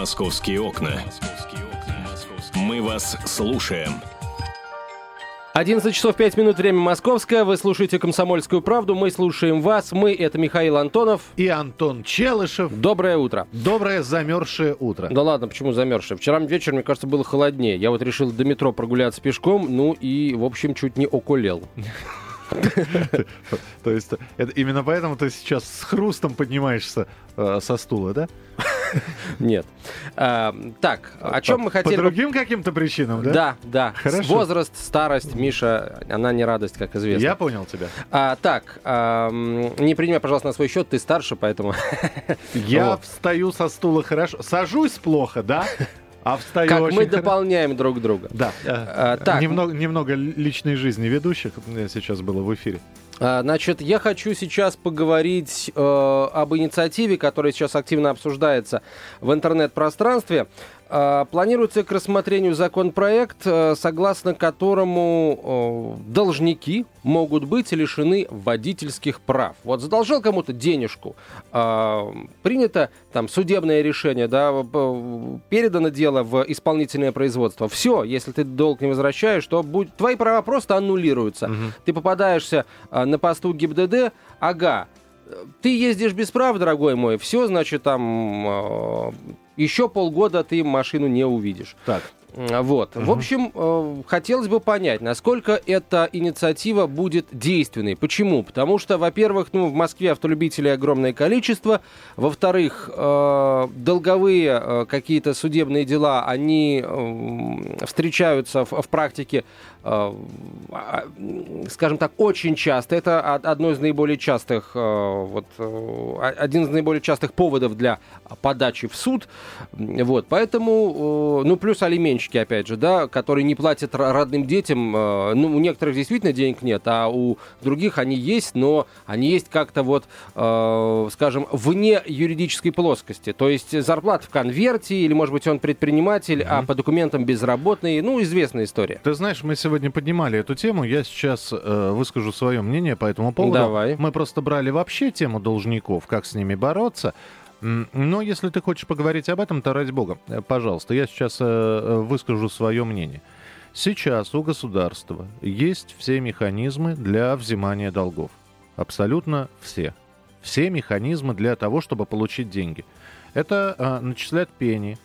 «Московские окна». Мы вас слушаем. 11 часов 5 минут, время московское. Вы слушаете «Комсомольскую правду». Мы слушаем вас. Мы — это Михаил Антонов. И Антон Челышев. Доброе утро. Доброе замерзшее утро. Да ладно, почему замерзшее? Вчера вечером, мне кажется, было холоднее. Я вот решил до метро прогуляться пешком, ну и, в общем, чуть не окулел. То есть именно поэтому ты сейчас с хрустом поднимаешься э, со стула, да? Нет. А, так, о чем мы хотели... По другим каким-то причинам, да? Да, да. Хорошо. Возраст, старость, Миша, она не радость, как известно. Я понял тебя. А, так, а, не принимай, пожалуйста, на свой счет, ты старше, поэтому... Я вот. встаю со стула хорошо. Сажусь плохо, да? А встаю как мы хорошо. дополняем друг друга. Да. А, так. Немного, немного личной жизни ведущих сейчас было в эфире. А, значит, я хочу сейчас поговорить э, об инициативе, которая сейчас активно обсуждается в интернет-пространстве. А, планируется к рассмотрению законопроект, э, согласно которому э, должники могут быть лишены водительских прав. Вот задолжал кому-то денежку, а, принято там судебное решение, да, передано дело в исполнительное производство. Все, если ты долг не возвращаешь, то будь, твои права просто аннулируются. Угу. Ты попадаешься а, на посту ГИБДД, ага, ты ездишь без прав, дорогой мой, все, значит, там еще полгода ты машину не увидишь. Так. Вот. Угу. В общем, э, хотелось бы понять, насколько эта инициатива будет действенной. Почему? Потому что, во-первых, ну, в Москве автолюбителей огромное количество. Во-вторых, э, долговые э, какие-то судебные дела, они э, встречаются в, в практике Э, а, скажем так, очень часто. Это одно из наиболее частых, э, вот, э, один из наиболее частых поводов для подачи в суд. Вот, поэтому, ну, плюс алименщики, опять же, да, которые не платят родным детям. Ну, у некоторых действительно денег нет, а у других они есть, но они есть как-то вот, скажем, вне юридической плоскости. То есть зарплата в конверте, или, может быть, он предприниматель, mm-hmm. а по документам безработный. Ну, известная история. Ты знаешь, мы сегодня сегодня поднимали эту тему. Я сейчас э, выскажу свое мнение по этому поводу. Давай. Мы просто брали вообще тему должников, как с ними бороться. Но если ты хочешь поговорить об этом, то ради бога, э, пожалуйста, я сейчас э, э, выскажу свое мнение. Сейчас у государства есть все механизмы для взимания долгов. Абсолютно все. Все механизмы для того, чтобы получить деньги. Это э, начислять пени,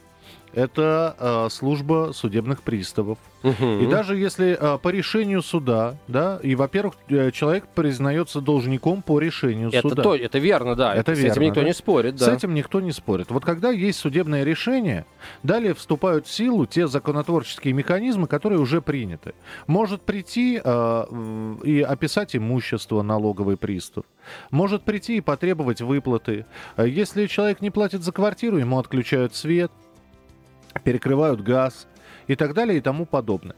это э, служба судебных приставов, Угу. И даже если а, по решению суда, да, и, во-первых, э, человек признается должником по решению это суда. То, это верно, да. Это с верно, этим никто да? не спорит, да. С этим никто не спорит. Вот когда есть судебное решение, далее вступают в силу те законотворческие механизмы, которые уже приняты. Может прийти э, и описать имущество налоговый пристав. Может прийти и потребовать выплаты. Если человек не платит за квартиру, ему отключают свет, перекрывают газ и так далее и тому подобное.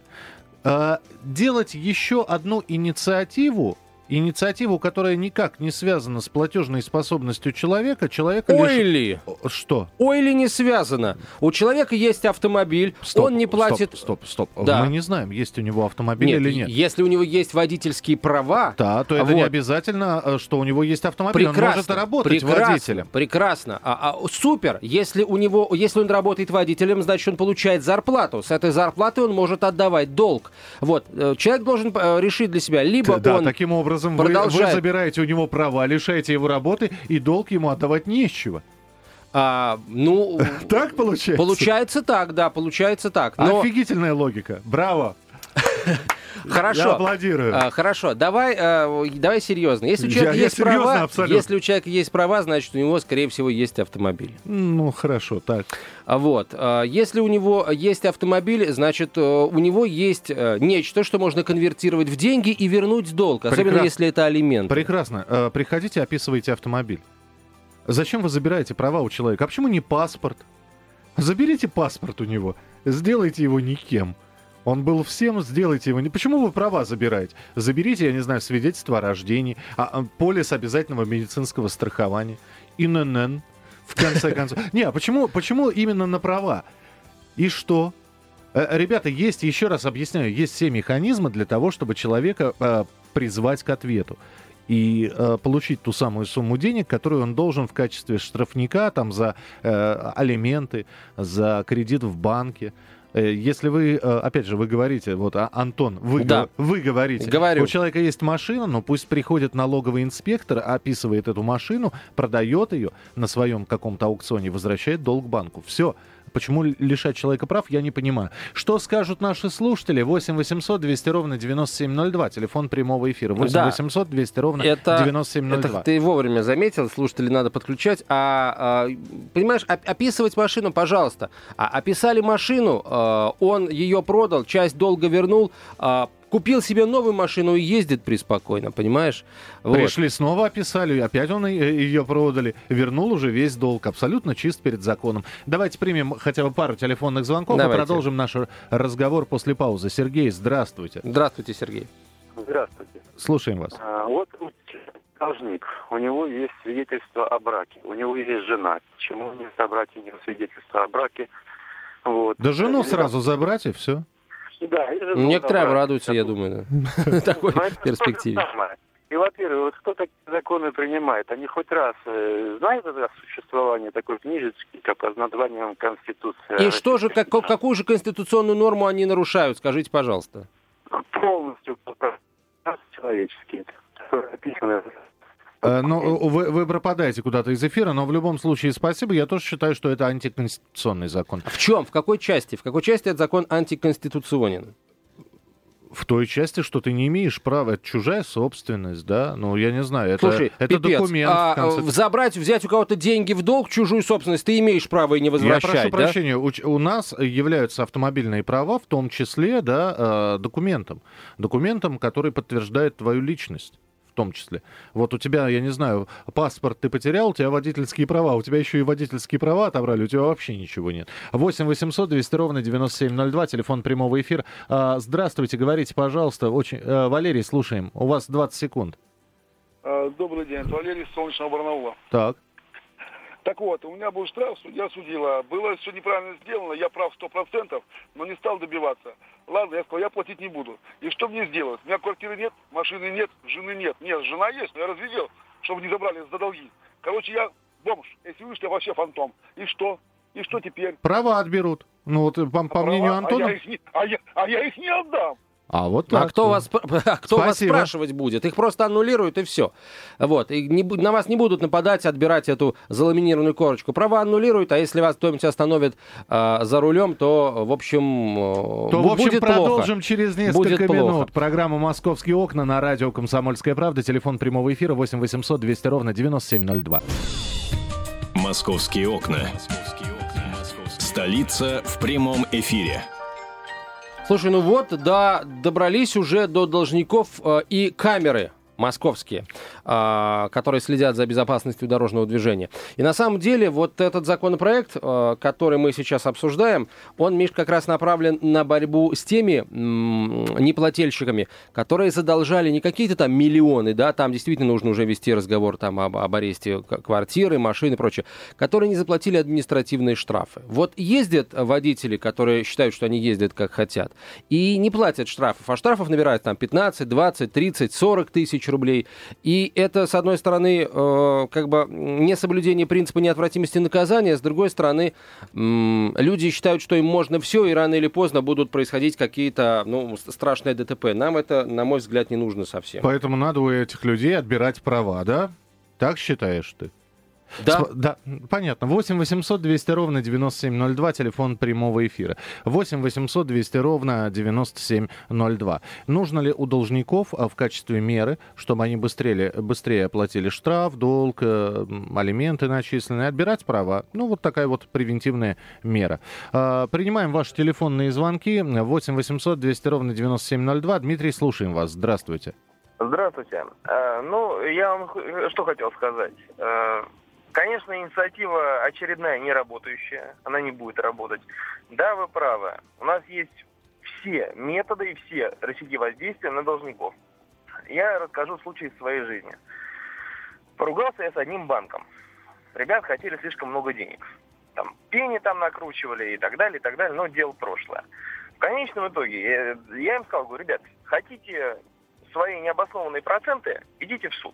А, делать еще одну инициативу инициативу, которая никак не связана с платежной способностью человека, человека Ой лишь... ли! Что? Ой ли не связано. У человека есть автомобиль, стоп, он не платит... Стоп, стоп, стоп. Да. Мы не знаем, есть у него автомобиль нет, или нет. Если у него есть водительские права... Да, то это вот. не обязательно, э, что у него есть автомобиль. Прекрасно, он может работать прекрасно, водителем. Прекрасно. А, а, супер. Если, у него, если он работает водителем, значит, он получает зарплату. С этой зарплаты он может отдавать долг. Вот. Э, человек должен э, решить для себя, либо да, он... таким образом продолжает... вы, вы забираете у него права, лишаете его работы, и долг ему отдавать нечего. А, ну, так получается? Получается так, да, получается так. Но... Офигительная логика. Браво. Хорошо. Я аплодирую. А, хорошо, давай, а, давай серьезно. Если у человека я, есть я права, абсолютно. если у человека есть права, значит у него, скорее всего, есть автомобиль. Ну хорошо, так. А вот, а, если у него есть автомобиль, значит э, у него есть э, нечто, что можно конвертировать в деньги и вернуть долг, особенно Прекрас... если это алимент. Прекрасно. Э, приходите, описывайте автомобиль. Зачем вы забираете права у человека? А почему не паспорт? Заберите паспорт у него, сделайте его никем. Он был всем, сделайте его. Почему вы права забираете? Заберите, я не знаю, свидетельство о рождении, а, а, полис обязательного медицинского страхования, ИНН, в конце концов. Не, а почему, почему именно на права? И что? Э, ребята, есть, еще раз объясняю, есть все механизмы для того, чтобы человека э, призвать к ответу. и э, получить ту самую сумму денег, которую он должен в качестве штрафника там за э, алименты, за кредит в банке. Э, если вы, э, опять же, вы говорите, вот, а, Антон, вы, Да. вы говорите, Говорю. у человека есть машина, но пусть приходит налоговый инспектор, описывает эту машину, продает ее на своем каком-то аукционе, возвращает долг банку. Все. Почему лишать человека прав, я не понимаю. Что скажут наши слушатели? 8 800 200 ровно 9702. Телефон прямого эфира. 8 Да. 800 200 ровно Это, 9702. это ты вовремя заметил, слушатели надо подключать. А, а, понимаешь, оп- описывать машину, пожалуйста. А, описали машину, а, он ее продал, часть долга вернул, а, купил себе новую машину и ездит преспокойно, понимаешь? Вот. Пришли снова описали, опять он и- ее продали, вернул уже весь долг, абсолютно чист перед законом. Давайте примем хотя бы пару телефонных звонков и Давайте. продолжим наш разговор после паузы. Сергей, здравствуйте. Здравствуйте, Сергей. Здравствуйте. Слушаем вас. А, Вот должник, у него есть свидетельство о браке, у него есть жена. Почему не собрать у него свидетельство о браке? Вот. Да жену И- сразу забрать и все. Да, Некоторые обрадуются, я думаю, да. такой то же перспективе. И, во-первых, вот кто такие законы принимает? Они хоть раз э, знают о существовании такой книжечки, как под названием Конституция? И что же, как- какую же конституционную норму они нарушают, скажите, пожалуйста. Полностью человеческие, которые описаны Э, Ну, вы, вы пропадаете куда-то из эфира, но в любом случае спасибо. Я тоже считаю, что это антиконституционный закон. В чем? В какой части? В какой части этот закон антиконституционен? В той части, что ты не имеешь права, это чужая собственность, да? Ну, я не знаю, это, Слушай, это пипец, документ. а, в конце- э, забрать, взять у кого-то деньги в долг, чужую собственность, ты имеешь право и не Я возвращать, прошу да? прощения, у, у нас являются автомобильные права, в том числе, да, э, документом. Документом, который подтверждает твою личность. В том числе. Вот у тебя, я не знаю, паспорт ты потерял, у тебя водительские права, у тебя еще и водительские права отобрали, у тебя вообще ничего нет. 8 800 200 ровно 9702, телефон прямого эфира. А, здравствуйте, говорите, пожалуйста. Очень, э, Валерий, слушаем. У вас 20 секунд. А, Добрый день, это Валерий Солнечного Барнаула. Так. Так вот, у меня был штраф, судья судила. Было все неправильно сделано, я прав сто процентов, но не стал добиваться. Ладно, я сказал, я платить не буду. И что мне сделать? У меня квартиры нет, машины нет, жены нет. Нет, жена есть, но я разведел, чтобы не забрали за долги. Короче, я бомж. Если вы, я вообще фантом. И что? И что теперь? Права отберут. Ну вот, по, по А мнению права? Антона... А я, их не, а, я, а я их не отдам. А вот А так. кто, вас, спр- а кто вас Спасибо. спрашивать будет? Их просто аннулируют и все. Вот. И не на вас не будут нападать, отбирать эту заламинированную корочку. Права аннулируют, а если вас кто-нибудь остановит а, за рулем, то, в общем, э, То, в общем, будет продолжим плохо. через несколько Будет плохо. минут. Программу «Московские окна» на радио «Комсомольская правда». Телефон прямого эфира 8 800 200 ровно 9702. «Московские окна». Столица в прямом эфире. Слушай, ну вот, да, добрались уже до должников э, и камеры московские, которые следят за безопасностью дорожного движения. И на самом деле вот этот законопроект, э, который мы сейчас обсуждаем, он, Миш, как раз направлен на борьбу с теми неплательщиками, которые задолжали не какие-то там миллионы, да, там действительно нужно уже вести разговор там об, об аресте квартиры, машины и прочее, которые не заплатили административные штрафы. Вот ездят водители, которые считают, что они ездят как хотят, и не платят штрафов, а штрафов набирают там 15, 20, 30, 40 тысяч рублей. И это, с одной стороны, э, как бы несоблюдение принципа неотвратимости наказания, с другой стороны, м, люди считают, что им можно все, и рано или поздно будут происходить какие-то, ну, страшные ДТП. Нам это, на мой взгляд, не нужно совсем. Поэтому надо у этих людей отбирать права, да? Так считаешь ты? Да, Сп- да, понятно. 8 800 200 ровно 9702, телефон прямого эфира. 8 800 200 ровно 9702. Нужно ли у должников а, в качестве меры, чтобы они быстрее, быстрее оплатили штраф, долг, э, алименты начисленные, отбирать права? Ну, вот такая вот превентивная мера. А, Принимаем ваши телефонные звонки. 8 800 200 ровно 9702. Дмитрий, слушаем вас. Здравствуйте. Здравствуйте. Э, ну, я вам что хотел сказать. Конечно, инициатива очередная не работающая. Она не будет работать. Да, вы правы. У нас есть все методы и все рычаги воздействия на должников. Я расскажу случай из своей жизни. Поругался я с одним банком. Ребят хотели слишком много денег. Там пени там накручивали и так далее, и так далее, но дело прошлое. В конечном итоге я, я им сказал, говорю, ребят, хотите свои необоснованные проценты, идите в суд.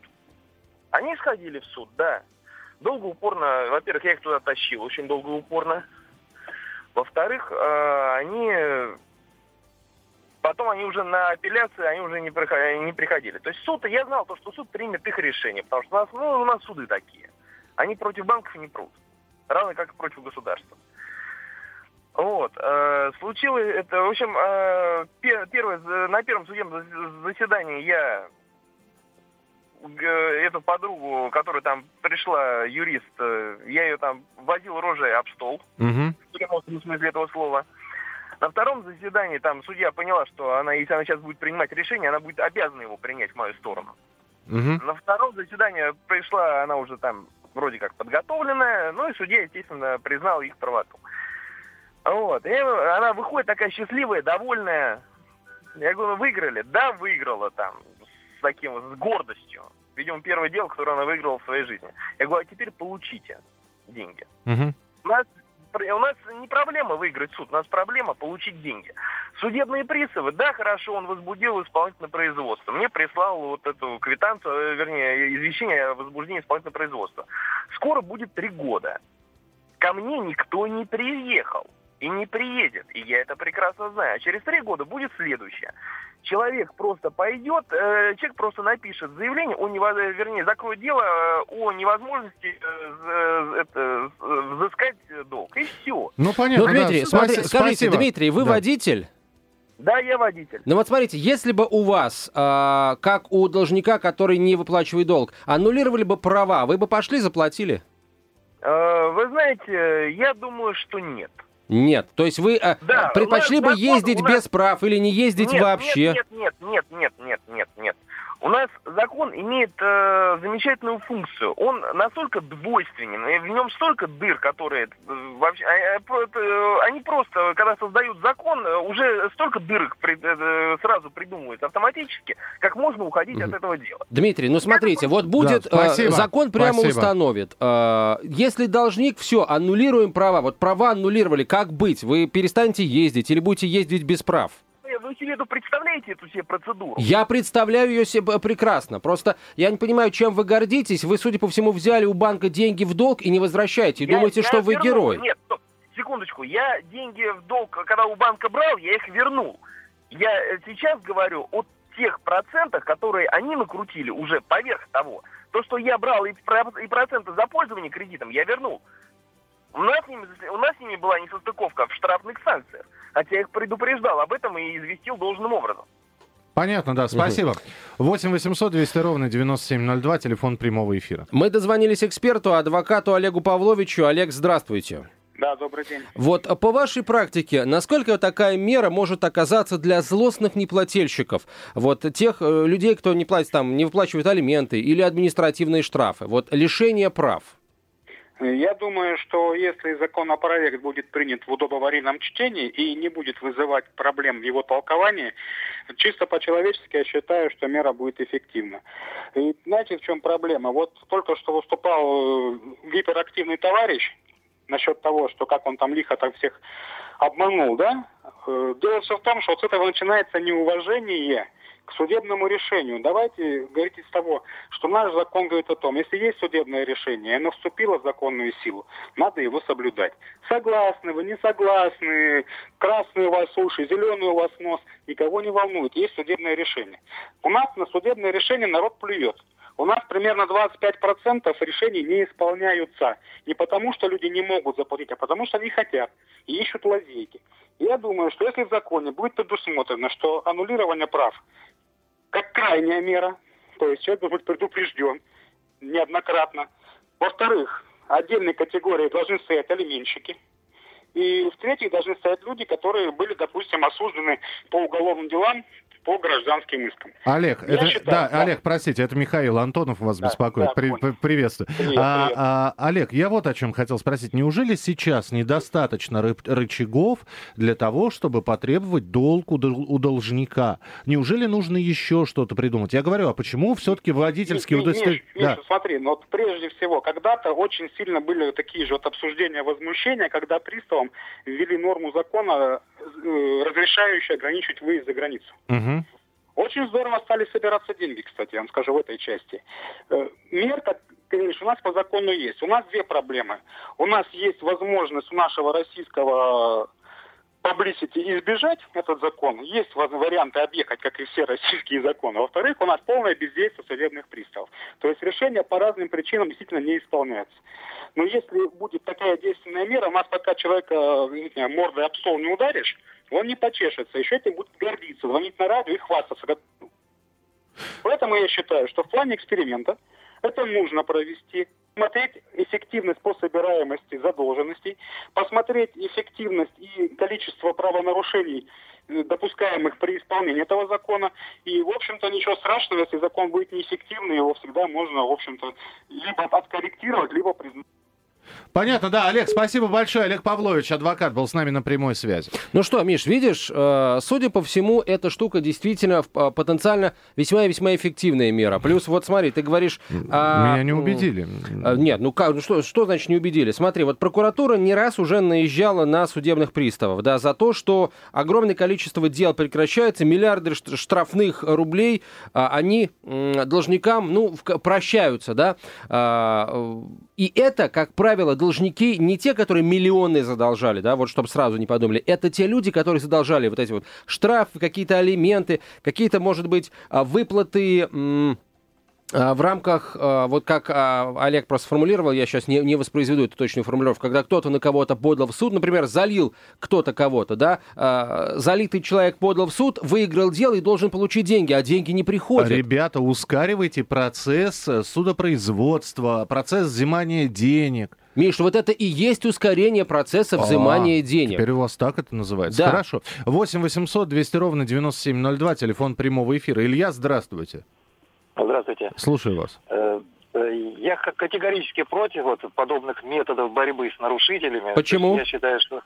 Они сходили в суд, да. Долго упорно, во-первых, я их туда тащил, очень долго упорно. Во-вторых, э, они потом они уже на апелляции, они уже не, приходили, не приходили. То есть суд, я знал, то, что суд примет их решение, потому что у нас, ну, у нас суды такие. Они против банков не прут. Равно как и против государства. Вот. Э, случилось это, в общем, э, пер, первое, на первом судебном заседании я эту подругу, которая там пришла, юрист, э, я ее там возил рожей об стол, угу. в прямом смысле этого слова. На втором заседании там судья поняла, что она, если она сейчас будет принимать решение, она будет обязана его принять в мою сторону. Угу. На втором заседании пришла она уже там вроде как подготовленная, ну и судья, естественно, признал их правоту. Вот. И она выходит такая счастливая, довольная. Я говорю, выиграли? Да, выиграла там. Таким, с гордостью. Видимо, первое дело, которое она выиграла в своей жизни. Я говорю, а теперь получите деньги. Угу. У нас у нас не проблема выиграть суд, у нас проблема получить деньги. Судебные призывы, да, хорошо, он возбудил исполнительное производство. Мне прислал вот эту квитанцию, э, вернее, извещение о возбуждении исполнительного производства. Скоро будет три года. Ко мне никто не приехал и не приедет. И я это прекрасно знаю. А через три года будет следующее. Человек просто пойдет, э, человек просто напишет заявление, о невоз... вернее, закроет дело э, о невозможности э, это, взыскать долг. И все. Ну, понятно. Ну, Дмитрий, да. смотри, Спасибо. скажите, Дмитрий, вы да. водитель? Да, я водитель. Ну вот смотрите, если бы у вас, э, как у должника, который не выплачивает долг, аннулировали бы права, вы бы пошли, заплатили? Э, вы знаете, я думаю, что нет. Нет. То есть вы э, да, предпочли бы ездить нас... без прав или не ездить нет, вообще? Нет, нет, нет, нет, нет, нет, нет. У нас закон имеет э, замечательную функцию. Он настолько двойственен, и в нем столько дыр, которые э, вообще... Э, э, они просто, когда создают закон, э, уже столько дырок при, э, сразу придумывают автоматически, как можно уходить угу. от этого дела. Дмитрий, ну смотрите, вот будет... Да, э, закон прямо спасибо. установит. Э, если должник, все, аннулируем права. Вот права аннулировали, как быть? Вы перестанете ездить или будете ездить без прав? Вы себе эту представляете, эту себе процедуру? Я представляю ее себе прекрасно. Просто я не понимаю, чем вы гордитесь. Вы, судя по всему, взяли у банка деньги в долг и не возвращаете. Я, думаете, я что вы герой. Нет, стоп, секундочку. Я деньги в долг, когда у банка брал, я их вернул. Я э, сейчас говорю о тех процентах, которые они накрутили уже поверх того. То, что я брал и проценты за пользование кредитом, я вернул. У нас, с ними, у нас с ними была несостыковка в штрафных санкциях. Хотя я их предупреждал об этом и известил должным образом. Понятно, да, спасибо. 8 800 200 ровно 9702, телефон прямого эфира. Мы дозвонились эксперту, адвокату Олегу Павловичу. Олег, здравствуйте. Да, добрый день. Вот по вашей практике, насколько такая мера может оказаться для злостных неплательщиков? Вот тех э, людей, кто не платит там, не выплачивает алименты или административные штрафы. Вот лишение прав. Я думаю, что если законопроект будет принят в удобоварийном чтении и не будет вызывать проблем в его толковании, чисто по-человечески я считаю, что мера будет эффективна. И знаете, в чем проблема? Вот только что выступал э, гиперактивный товарищ насчет того, что как он там лихо так всех обманул, да? Э, дело все в том, что вот с этого начинается неуважение к судебному решению. Давайте говорить из того, что наш закон говорит о том, если есть судебное решение, оно вступило в законную силу, надо его соблюдать. Согласны вы, не согласны, красный у вас уши, зеленый у вас нос, никого не волнует, есть судебное решение. У нас на судебное решение народ плюет. У нас примерно 25% решений не исполняются. Не потому, что люди не могут заплатить, а потому, что они хотят и ищут лазейки. Я думаю, что если в законе будет предусмотрено, что аннулирование прав как крайняя мера, то есть человек должен быть предупрежден неоднократно. Во-вторых, отдельной категории должны стоять алименщики. И в-третьих, должны стоять люди, которые были, допустим, осуждены по уголовным делам по гражданским искам. Олег, это, считаю, да, да, Олег, простите, это Михаил Антонов вас да, беспокоит. Да, При, приветствую. Привет, а, привет. А, Олег, я вот о чем хотел спросить. Неужели сейчас недостаточно ры рычагов для того, чтобы потребовать долг у, у должника? Неужели нужно еще что-то придумать? Я говорю, а почему все-таки водительские удостоверения... Да. смотри, ну вот прежде всего, когда-то очень сильно были такие же вот обсуждения, возмущения, когда приставам ввели норму закона, э, разрешающую ограничивать выезд за границу. Угу. Очень здорово стали собираться деньги, кстати, я вам скажу в этой части. Э, мер, как ты говоришь, у нас по закону есть. У нас две проблемы. У нас есть возможность у нашего российского publicity избежать этот закон. Есть варианты объехать, как и все российские законы. Во-вторых, у нас полное бездействие судебных приставов. То есть решения по разным причинам действительно не исполняются. Но если будет такая действенная мера, у нас пока человека знаю, мордой об стол не ударишь, он не почешется. Еще этим будет гордиться, звонить на радио и хвастаться. Поэтому я считаю, что в плане эксперимента это нужно провести, смотреть эффективность по собираемости задолженностей, посмотреть эффективность и количество правонарушений, э, допускаемых при исполнении этого закона. И, в общем-то, ничего страшного, если закон будет неэффективный, его всегда можно, в общем-то, либо откорректировать, либо признать. Понятно, да. Олег, спасибо большое. Олег Павлович, адвокат, был с нами на прямой связи. Ну что, Миш, видишь, э, судя по всему, эта штука действительно э, потенциально весьма и весьма эффективная мера. Плюс, вот смотри, ты говоришь... А, Меня не убедили. А, нет, ну как, ну что, что значит не убедили? Смотри, вот прокуратура не раз уже наезжала на судебных приставов, да, за то, что огромное количество дел прекращается, миллиарды штрафных рублей, а, они должникам, ну, прощаются, да, а, и это, как правило, должники не те, которые миллионы задолжали, да, вот чтобы сразу не подумали, это те люди, которые задолжали вот эти вот штрафы, какие-то алименты, какие-то, может быть, а, выплаты а, в рамках, а, вот как Олег просто сформулировал, я сейчас не, не воспроизведу эту точную формулировку, когда кто-то на кого-то подал в суд, например, залил кто-то кого-то, да, залитый человек подал в суд, выиграл дело и должен получить деньги, а деньги не приходят. Ребята, ускоривайте процесс судопроизводства, процесс взимания денег. Миш, вот это и есть ускорение процесса взимания а, денег. Теперь у вас так это называется. Да. Хорошо. 8 800 200 ровно 9702, телефон прямого эфира. Илья, здравствуйте. Здравствуйте. Слушаю вас. Э, э, я категорически против вот подобных методов борьбы с нарушителями. Почему? Я считаю, что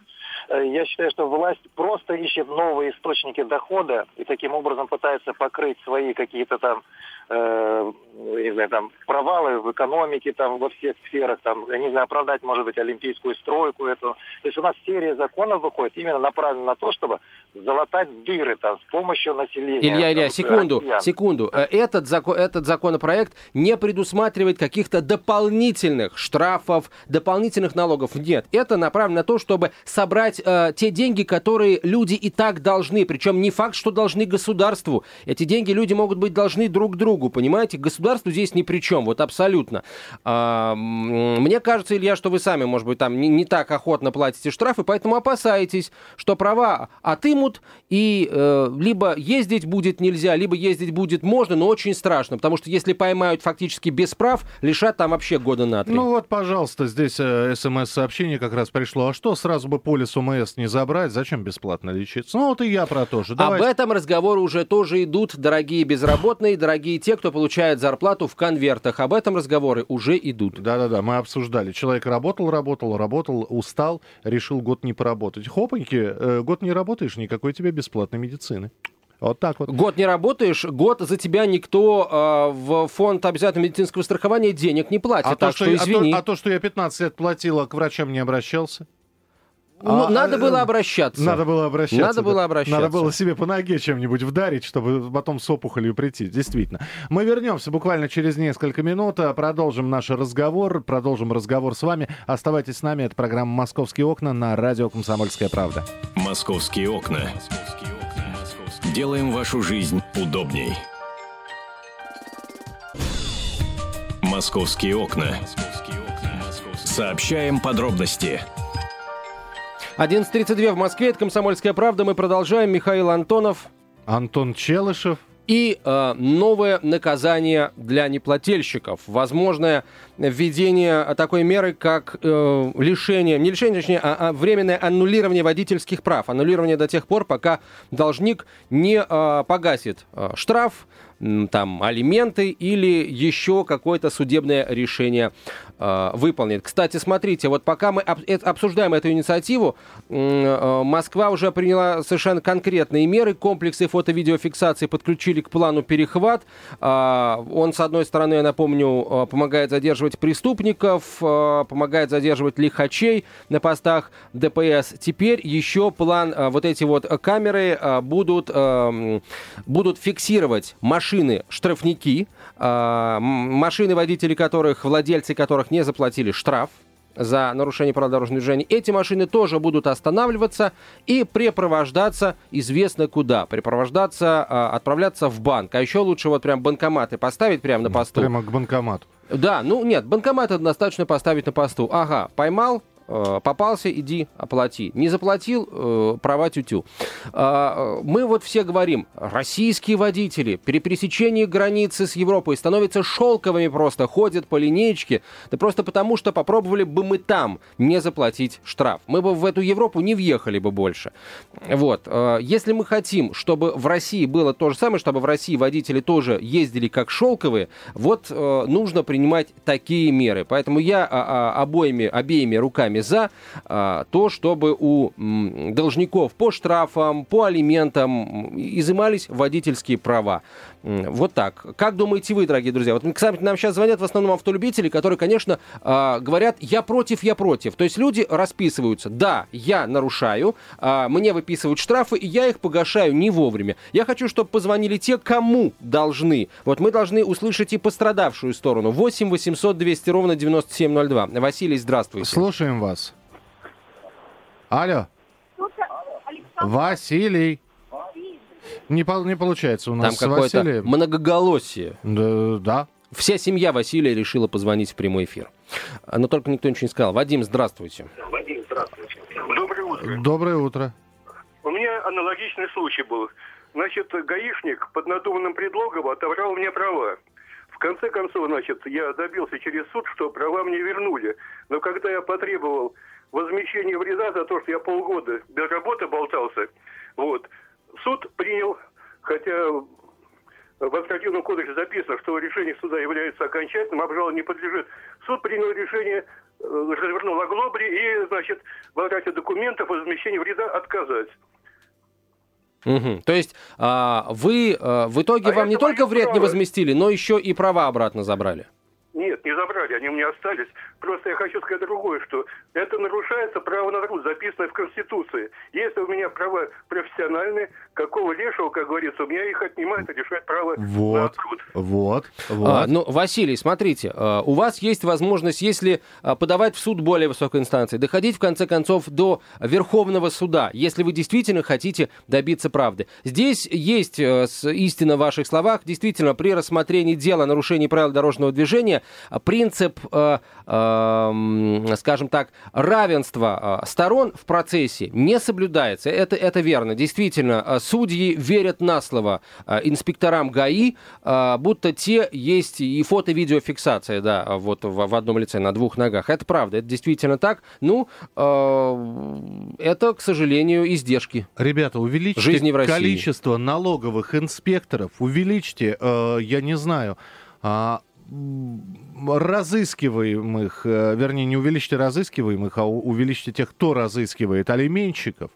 я считаю, что власть просто ищет новые источники дохода и таким образом пытается покрыть свои какие-то там э, не знаю, там, провалы в экономике там, во всех сферах, там, я не знаю, оправдать, может быть, олимпийскую стройку эту. То есть у нас серия законов выходит именно направлена на то, чтобы залатать дыры там, с помощью населения. Илья, Илья, секунду, россиян. секунду. Э, этот, закон, этот законопроект не предусматривает каких-то дополнительных штрафов, дополнительных налогов. Нет, это направлено на то, чтобы собрать э, те деньги, которые люди и так должны. Причем не факт, что должны государству. Эти деньги люди могут быть должны друг другу понимаете? Государство здесь ни при чем, вот абсолютно. А, мне кажется, Илья, что вы сами, может быть, там не, не так охотно платите штрафы, поэтому опасаетесь, что права отымут, и э, либо ездить будет нельзя, либо ездить будет можно, но очень страшно, потому что если поймают фактически без прав, лишат там вообще года на три. Ну вот, пожалуйста, здесь э, смс-сообщение как раз пришло. А что, сразу бы полис УМС не забрать? Зачем бесплатно лечиться? Ну вот и я про то же. Давайте. Об этом разговоры уже тоже идут, дорогие безработные, дорогие те, кто получает зарплату в конвертах. Об этом разговоры уже идут. Да-да-да, мы обсуждали. Человек работал, работал, работал, устал, решил год не поработать. Хопаньки, э, год не работаешь, никакой тебе бесплатной медицины. Вот так вот. Год не работаешь, год за тебя никто э, в фонд обязательного медицинского страхования денег не платит. А так то, что, что извини. А то, а то, что я 15 лет платила, к врачам не обращался. Ну, а, надо было обращаться. Надо было обращаться. Надо было обращаться. Надо было себе по ноге чем-нибудь вдарить, чтобы потом с опухолью прийти. Действительно. Мы вернемся буквально через несколько минут, а продолжим наш разговор, продолжим разговор с вами. Оставайтесь с нами. Это программа «Московские окна» на радио «Комсомольская правда». «Московские окна». Делаем вашу жизнь удобней. «Московские окна». Сообщаем подробности. 11.32 в Москве, это «Комсомольская правда». Мы продолжаем. Михаил Антонов. Антон Челышев. И э, новое наказание для неплательщиков. Возможное введение такой меры, как э, лишение, не лишение, точнее, а, а временное аннулирование водительских прав. Аннулирование до тех пор, пока должник не э, погасит э, штраф, там алименты или еще какое-то судебное решение выполнит. Кстати, смотрите, вот пока мы э- обсуждаем эту инициативу, э, Москва уже приняла совершенно конкретные меры. Комплексы фото-видеофиксации подключили к плану перехват. А, Он, с одной стороны, я напомню, э, помогает задерживать преступников, э, помогает задерживать лихачей на постах ДПС. Теперь еще план, э, вот эти вот э, камеры э, будут, будут фиксировать машины штрафники, э, м- машины, водители которых, владельцы которых не заплатили штраф за нарушение правил дорожного движения. Эти машины тоже будут останавливаться и препровождаться известно куда. Препровождаться, а, отправляться в банк. А еще лучше вот прям банкоматы поставить прямо на посту. Прямо к банкомату. Да, ну нет, банкоматы достаточно поставить на посту. Ага, поймал, попался, иди, оплати. Не заплатил, э, права тютю. А, э, Мы вот все говорим, российские водители при пересечении границы с Европой становятся шелковыми просто, ходят по линеечке, да просто потому, что попробовали бы мы там не заплатить штраф. Мы бы в эту Европу не въехали бы больше. Вот. э, Если мы хотим, чтобы в России было то же самое, чтобы в России водители тоже ездили как шелковые, вот э, нужно принимать такие меры. Поэтому я а, а, обоими, обеими руками за а, то, чтобы у должников по штрафам, по алиментам изымались водительские права. Вот так. Как думаете вы, дорогие друзья? Вот, кстати, нам сейчас звонят в основном автолюбители, которые, конечно, а, говорят, я против, я против. То есть люди расписываются, да, я нарушаю, а, мне выписывают штрафы, и я их погашаю не вовремя. Я хочу, чтобы позвонили те, кому должны. Вот мы должны услышать и пострадавшую сторону. 8 800 200 ровно 9702. Василий, здравствуйте. Слушаем вас. Алло. Василий. Не, пол- не получается у Там нас с какое-то Василием. многоголосие. Да, да. Вся семья Василия решила позвонить в прямой эфир. Но только никто ничего не сказал. Вадим, здравствуйте. Доброе утро. Доброе утро. У меня аналогичный случай был. Значит, гаишник под надуманным предлогом отобрал мне права. В конце концов, значит, я добился через суд, что права мне вернули. Но когда я потребовал возмещения вреда за то, что я полгода без работы болтался, вот, суд принял, хотя в административном кодексе записано, что решение суда является окончательным, обжалованию не подлежит. Суд принял решение, э, развернул оглобри и, значит, в возврате документов о возмещении вреда отказать. Мгм. То есть а, вы а, в итоге А вам не только вред не право. возместили, но еще и права обратно забрали. Нет, не забрали, они у меня остались. Просто я хочу сказать другое, что это нарушается право на труд, записанное в Конституции. Если у меня права профессиональные, какого лешего, как говорится, у меня их отнимают и лишают права на Вот. труд. Вот. Вот. А, ну, Василий, смотрите, а, у вас есть возможность, если а, подавать в суд более высокой инстанции, доходить в конце концов до Верховного суда, если вы действительно хотите добиться правды. Здесь есть э, истина в ваших словах. Действительно, при рассмотрении дела о нарушении правил дорожного движения а, принцип, э, э, скажем так, равенства э, сторон в процессе не соблюдается. Это, это верно. Действительно, э, судьи верят на слово э, инспекторам ГАИ, будто те есть и фото-видеофиксация, да, вот в, в одном лице, на двух ногах. Это правда, это действительно так. Ну, это, к сожалению, издержки. Ребята, увеличьте Жизни в России. количество налоговых инспекторов, увеличьте, я не знаю, а, разыскиваемых, э, вернее, не увеличьте разыскиваемых, а у- увеличьте тех, кто разыскивает алименщиков.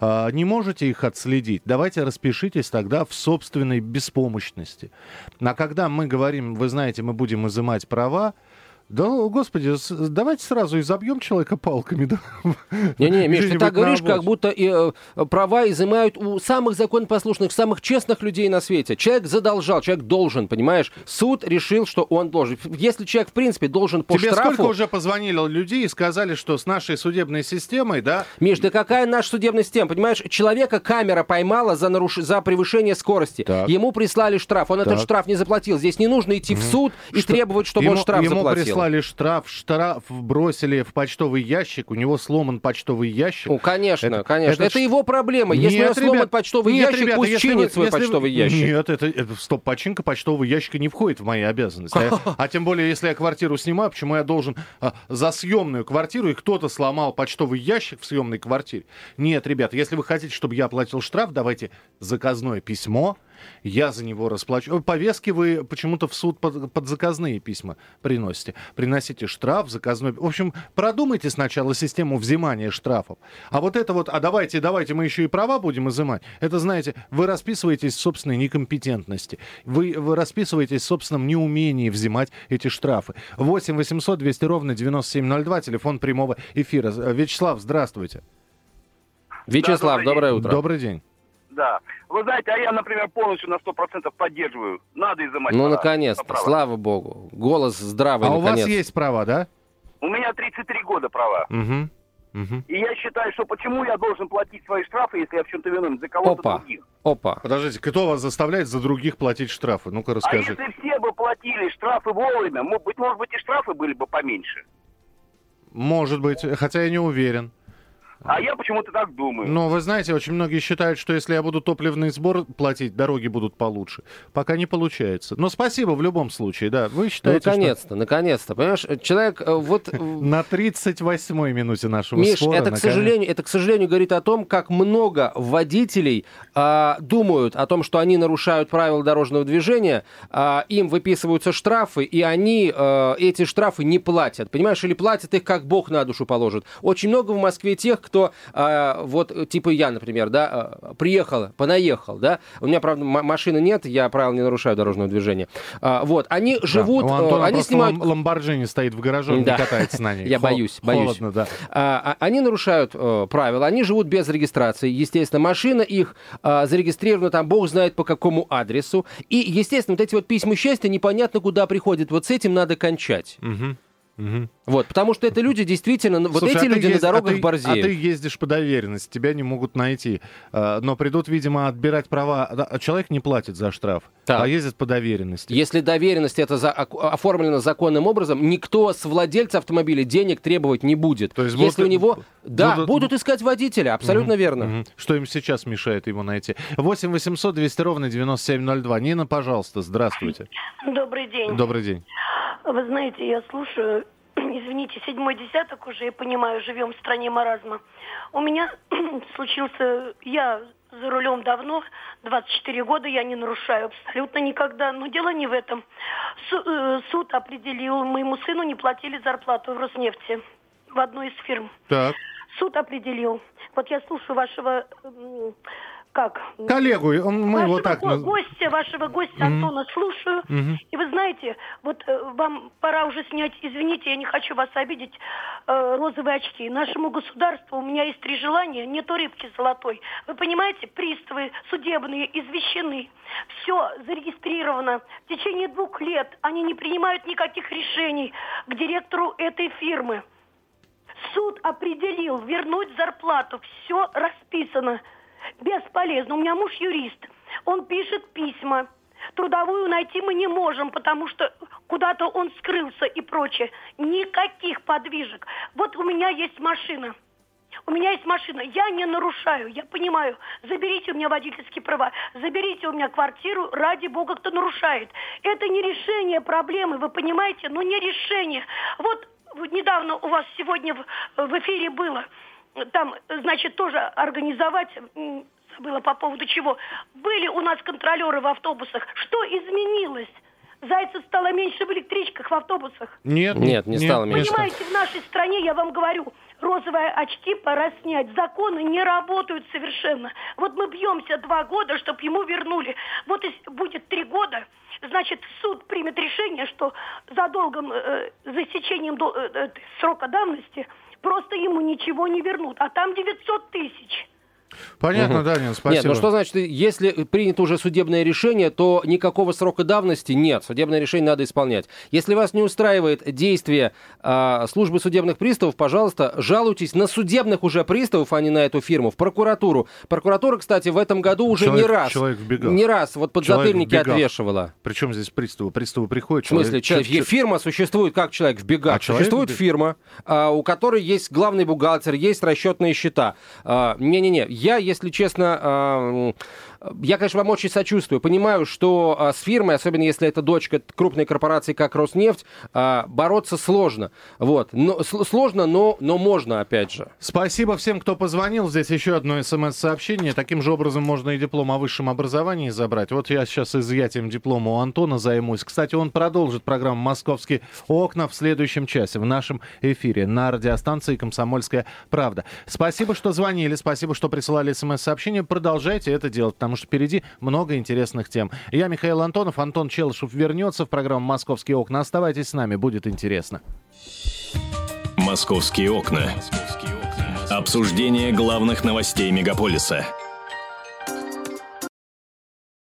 А, не можете их отследить? Давайте распишитесь тогда в собственной беспомощности. А когда мы говорим, вы знаете, мы будем изымать права, да, господи, давайте сразу изобьем человека палками. Да? Не-не, Миш, ты так говоришь, как будто и, э, права изымают у самых законопослушных, самых честных людей на свете. Человек задолжал, человек должен, понимаешь? Суд решил, что он должен. Если человек, в принципе, должен по Тебе штрафу... сколько уже позвонило людей и сказали, что с нашей судебной системой, да, Миш, да какая наша судебная система? Понимаешь, человека камера поймала за, наруш... за превышение скорости. Так. Ему прислали штраф, он этот Так. штраф не заплатил. Здесь не нужно идти в суд и Что- требовать, чтобы ему, он штраф заплатил. Прислали штраф, штраф бросили в почтовый ящик, у него сломан почтовый ящик. Ну, конечно, Это- конечно. Это, это его проблема. Если Нет, сломан ребят, почтовый нет, ящик, ребята, пусть если чинит вы- свой если вы- почтовый ящик. Нет, это, это стоп, починка почтового ящика не входит в мои обязанности. А, а тем более, если я квартиру снимаю, почему я должен а, за съемную квартиру, и кто-то сломал почтовый ящик в съемной квартире? Нет, ребята, если вы хотите, чтобы я оплатил штраф, давайте заказное письмо, я за него расплачу. Э, Повестки вы почему-то в суд под, под заказные письма приносите. Приносите штраф, заказной. В общем, продумайте сначала систему взимания штрафов. А вот это вот, а давайте, давайте мы еще и права будем изымать. Это, знаете, вы расписываетесь в собственной некомпетентности. Вы, вы расписываетесь в собственном неумении взимать эти штрафы. 8 800 200 ровно 9702, телефон прямого эфира. Э, Вячеслав, здравствуйте. Вячеслав, добрый доброе утро. Добрый день. Да. Вы знаете, а я, например, полностью на 100% поддерживаю. Надо изымать Ну, права. наконец-то, Права. слава богу. Голос здравый, а у наконец. вас есть права, да? У меня 33 года права. Угу. Угу. И я считаю, что почему я должен платить свои штрафы, если я в чем-то виновен, за кого-то Опа, других. опа. Подождите, кто вас заставляет за других платить штрафы? Ну-ка А расскажи. если все бы платили штрафы вовремя, мо- быть может быть и штрафы были бы поменьше. Может быть, хотя я не уверен. А я почему-то так думаю. Но вы знаете, очень многие считают, что если я буду топливный сбор платить, дороги будут получше. Пока не получается. Но спасибо в любом случае, да. Вы Ну, считаете, что наконец-то, наконец-то. Понимаешь, человек э, вот... э, на 38-й минуте нашего Миш, спора... это, к сожалению, это, к сожалению, говорит о том, как много водителей а, думают о том, что они нарушают правила дорожного движения, а, им выписываются штрафы, и они а, эти штрафы не платят. Понимаешь, или платят их, как Бог на душу положит. Очень много в Москве тех, кто, а, вот, типа я, например, да, а, приехал, понаехал, да, у меня, правда, машины нет, я правил не нарушаю дорожного движения. А, вот, они Да, живут, у э, Антона они снимают... лам- Ламборджини стоит в гараже, Да. не катается на ней. Я боюсь, боюсь. Холодно, да. А, Они нарушают э, правила, они живут без регистрации. Естественно, машина их зарегистрирована там, бог знает по какому адресу. И, естественно, вот эти вот письма счастья непонятно куда приходят. Вот с этим надо кончать. Мгм. Вот, потому что это люди действительно, ну, вот Слушай, эти а ты люди на езд- дорогах а ты, борзеют. А ты ездишь по доверенности, тебя не могут найти. А, Но придут, видимо, отбирать права. А Человек не платит за штраф, Так. а ездит по доверенности. Если доверенность это за- оформлена законным образом, никто с владельца автомобиля денег требовать не будет. То есть Если будут- у него... Да, будут- будут искать водителя, абсолютно верно. Мгм. Что им сейчас мешает его найти? 8 800 200 ровно 9702. Нина, пожалуйста, здравствуйте. Добрый день. Добрый день. Вы знаете, я слушаю, извините, седьмой десяток уже, я понимаю, живем в стране маразма. У меня случился, я за рулем давно, 24 года, я не нарушаю абсолютно никогда, но дело не в этом. Су- э, суд определил, моему сыну не платили зарплату в Роснефти, в одной из фирм. Так. Суд определил. Вот я слушаю вашего, как? Коллегу, мы его вашего так... го- наз- гостя, вашего гостя Мгм. Антона слушаю. Мгм. И вы знаете, вот э, вам пора уже снять, извините, я не хочу вас обидеть, э, розовые очки. Нашему государству у меня есть три желания, не то рыбки золотой. Вы понимаете, приставы судебные извещены. Все зарегистрировано. В течение двух лет они не принимают никаких решений к директору этой фирмы. Суд определил вернуть зарплату. Все расписано. Бесполезно. У меня муж юрист. Он пишет письма. Трудовую найти мы не можем, потому что куда-то он скрылся и прочее. Никаких подвижек. Вот у меня есть машина. У меня есть машина, я не нарушаю, я понимаю. Заберите у меня водительские права, заберите у меня квартиру, ради бога, кто нарушает. Это не решение проблемы, вы понимаете, но не решение. Вот вот недавно у вас сегодня в, в эфире было, там, значит, тоже организовать, забыла по поводу чего, были у нас контролеры в автобусах. Что изменилось? Зайцев стало меньше в электричках, в автобусах. Нет, Нет, не стало меньше. Понимаете, в нашей стране, я вам говорю, розовые очки пора снять. Законы не работают совершенно. Вот мы бьемся два года, чтобы ему вернули. Вот если будет три года, значит, суд примет решение, что за долгом, э, за истечением до- э, э, срока давности просто ему ничего не вернут. А там 900 тысяч. Понятно, Мгм. да, Нин, спасибо. Нет, ну что значит, если принято уже судебное решение, то никакого срока давности нет. Судебное решение надо исполнять. Если вас не устраивает действие а, службы судебных приставов, пожалуйста, жалуйтесь на судебных уже приставов, а не на эту фирму, в прокуратуру. Прокуратура, кстати, в этом году уже Человек- не раз, человек в бегах. не раз вот Человек подзатыльники отвешивала. Причем здесь приставы? Приставы приходят, В смысле, человек, человек- фирма существует как человек в бегах. А человек существует в бег- фирма, а, у которой есть главный бухгалтер, есть расчетные счета. А, Не-не-не, я, если честно, а, я, конечно, вам очень сочувствую. Понимаю, что а, с фирмой, особенно если это дочка крупной корпорации, как Роснефть, а, бороться сложно. Вот. Но, сложно, но, но можно, опять же. Спасибо всем, кто позвонил. Здесь еще одно смс-сообщение. Таким же образом можно и диплом о высшем образовании забрать. Вот я сейчас изъятием диплома у Антона займусь. Кстати, он продолжит программу «Московские окна» в следующем часе в нашем эфире на радиостанции «Комсомольская правда». Спасибо, что звонили, спасибо, что присылали смс-сообщения. Продолжайте это делать, что впереди много интересных тем. Я Михаил Антонов, Антон Челышев вернется в программу «Московские окна». Оставайтесь с нами, будет интересно. «Московские окна». Обсуждение главных новостей мегаполиса –